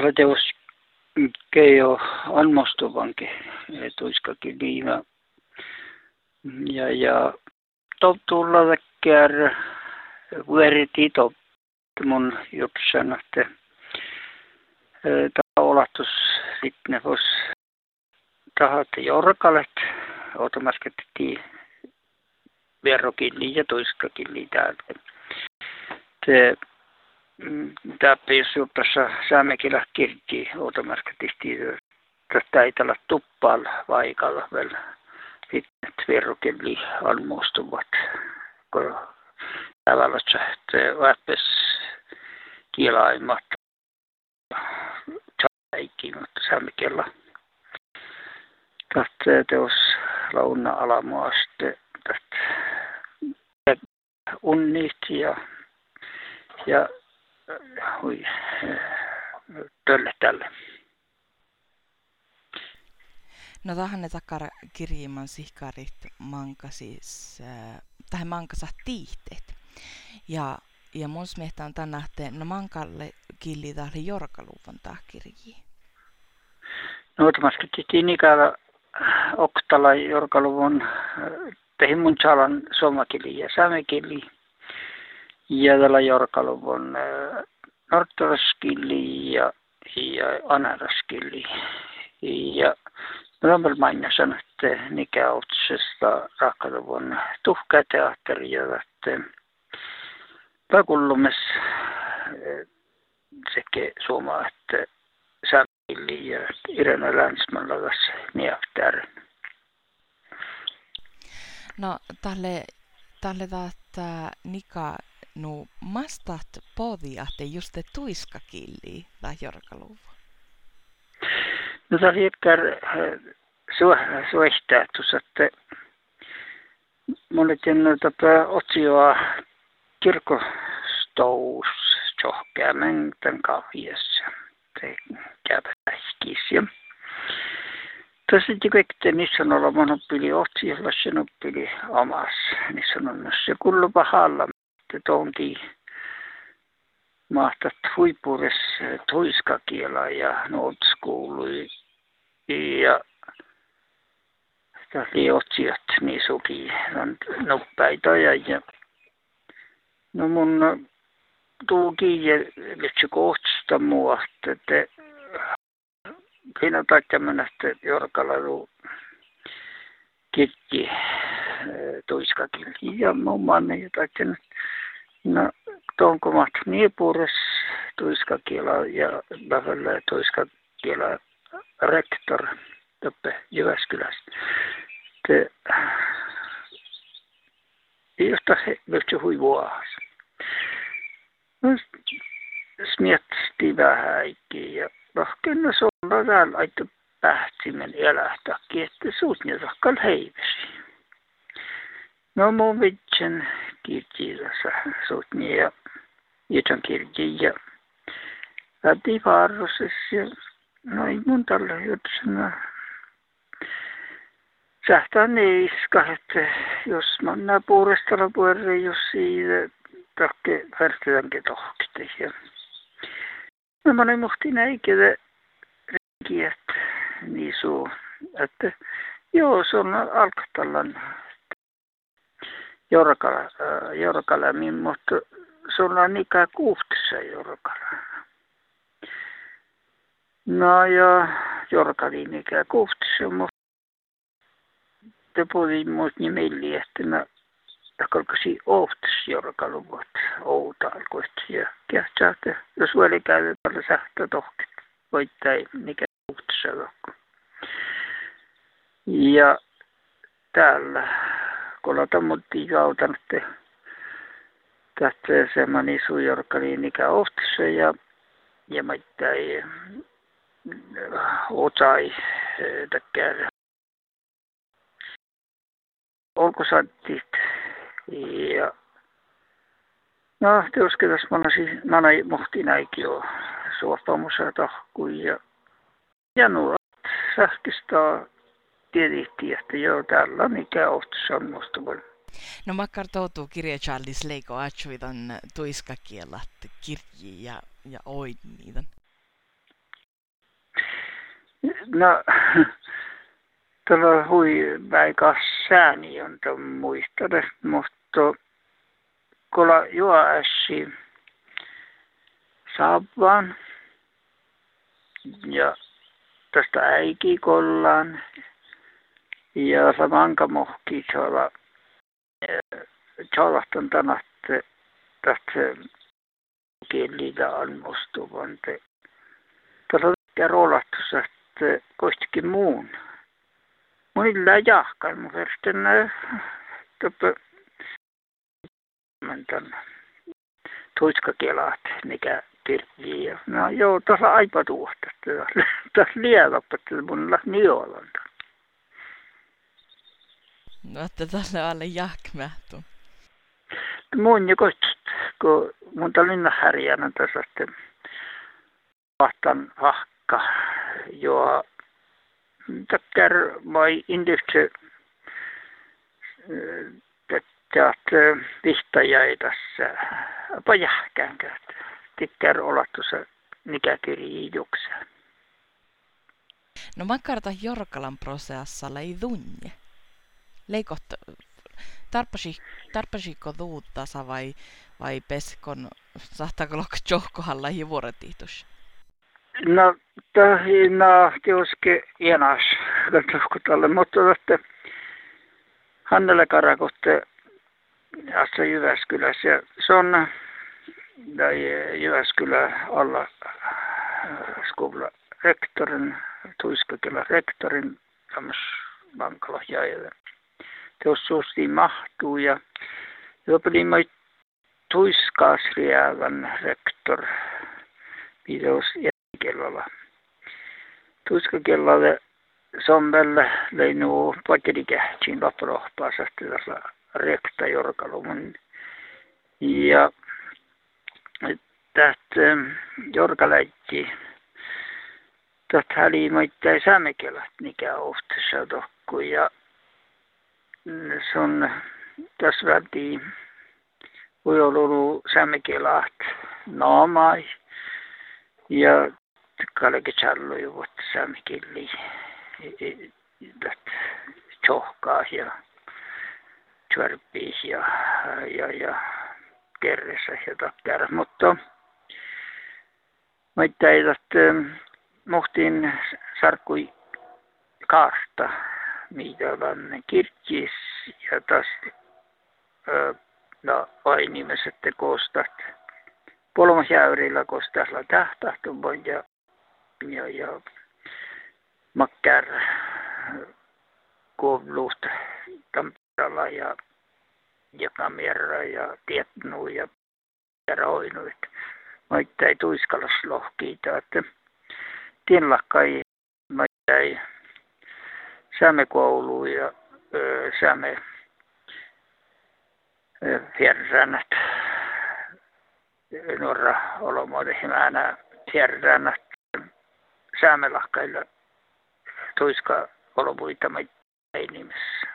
Rateus keijo anmostuvankin tuiskakin liima. Ja, ja tulla väkkär vuoriti top mun jutsan, että tämä olatus sitten vois tahat jorkalet, automasketti verrokilli ja toiskakilli täältä. Te Täppi jos juttassa saamekillä kirkki automarketisti tästä ei tällä tuppal vaikalla vielä sitten verrokilli almustuvat kun tavallaan se vappes kielaimat kaikki, mutta saamekilla tästä teos launa alamuaste tästä unnit ja ja hui, tölle tälle. No tähän ne takar kirjiman sihkarit manka siis, äh, tai mankasa tiihteet. Ja, ja mun mielestä on tänä no mankalle killi tahli jorkaluvon tää kirji. No tämäskin titiin ikävä oktala jorkaluvon äh, tehin mun chalan somakili ja saamekili tällä Jorkaluvon äh, Nortoraskilli ja, ja Anaraskilli. Ja Rambel mainitsin, että mikä otsesta Rahkaluvon tuhkateatteri ja että Pakullumes äh, sekä Suoma, että Sämilli ja Irena Länsmällä tässä Niaftär. No, tälle, tälle että Nika nu mastat podiatte just det tuiskakilli la jorkaluvu? No tämä riikkää suohtatus, että monet tätä otsioa kirkostous johkää tämän kahviassa. Se käypäiskis. Tässä tikekte niissä on ollut monoppili otsiolla, se noppili omassa. Niissä on myös se kullu pahalla tonti mahtat huipures tuiskakiela ja nootskoului ja täli otsiat niin suki noppaita ja, ja no mun tuu kiinni lyhtsy kohtista mua, että siinä takia mennä että jorkalla kirkki tuiskakin ja mun manne ja takia No, tonkomat Niepures, tuiskakiela ja Bavelle tuiskakiela rektor toppe Jyväskylästä. Te, josta he myöskin hui vuohas. No, smietti vähän ikki ja rohkeena sulla täällä aittu pähtimen elähtäkin, että suut ne rakkal. No mun vitsen kirjassa sutni ja jotain kirjiä. Lähti varrosessa ja no ei mun tällä jutsena. Sähtää neiska, että jos mä nää puolestalla puolelle, jos siitä takke värtetäänkin tohkite. Ja no mä muhti näikin renkiä, niin suu, että joo, se on alkatallan Jorkala, mutta sulla on ikä kuuhtissa Jorkala. No ja Jorkalin ikä kuuhtissa, mutta te puhuin muut nimelli, että mä kalkasi ohtis Jorkaluvot outalkoit ja kähtsää, jos vielä käy paljon sähtä tohkit, voittai mikä kuuhtissa Ja täällä kolota mutti kautan, että tästä semmoinen isu jorkkaliin ikä ohtissa ja, ja mä ei otsai takkär. Onko sattit ja No, teosketas manasi, manai mohti näikin jo suopamussa tahkui ja, ja nuo sähkistä joo, täällä on mikä ohtus on musta voi. No makkar toutuu kirja Charles Leiko atsuitan tuiskakielat kirji ja, ja oid niitä. No, tuolla hui väikas sääni on tuon muistadet, mutta kola juoäsi saavaan ja tästä äiki kollaan ja samanka mohki tuolla tuolla tanatte tästä kielitä anmostuvan te tuolla roolahtus että koistikin muun. Muilla jahkan mun versten toppe mentan tuiskakelaat mikä kirjii no joo tuossa aipa tuosta tuossa lievappa mun las niolanta No, että tälle alle jahkmähtu. Mun jo kun mun talin härjänä tässä sitten vahtan hakka, joo takkar mai indifse teat vihtajai tässä pajahkänkät tikkär olla tuossa mikä kirji jukseen. No makarta Jorkalan prosessissa ei tunne. Leikot, tarpasiko tuuttasa vai, vai peskon, sahtaako lokka johkohalla hivuoretiitus? No, tahina tiuske ienas, tälle, mutta että Hannele Karakotte assa Jyväskylässä. Ja se on tai Jyväskylä alla äh, skola rektorin, Tuiskakela rektorin tämmöis vankala. Teos suostiin mahtuu ja niin tuiskaasriävän rektor, videos kellalla. Tuiskakellalle sommelle leinu pakedikähtiin laprohpaasa tällä rekta jorkalumun. Ja tästä jorkaläikki tästä häli maittai saamekelat mikä ohtessa tokku ja tässä vältti voi ollut saamekelat naamai ja ju vot saamekilli tjohkaa ja tjärpiis ja, ja, ja kerressä ja takkar. Mutta mä ei mohtiin sarkkui kaarta, mitä on kirkis ja taas no, ainimessä te koostat. Polmasjäyrillä koostasla tähtahtumon ja, ja, ja makkär kuulusta Tampereella ja, ja kamera ja tietnu ja, roinuit. Mä ei tuiskallas lohkiita, että tienlakkai mä jäi Sämekouluun ja Säme fjärrannat nuora olomuoto himänä fjärrannat Sämelahkailla tuiska olomuita ei nimessä.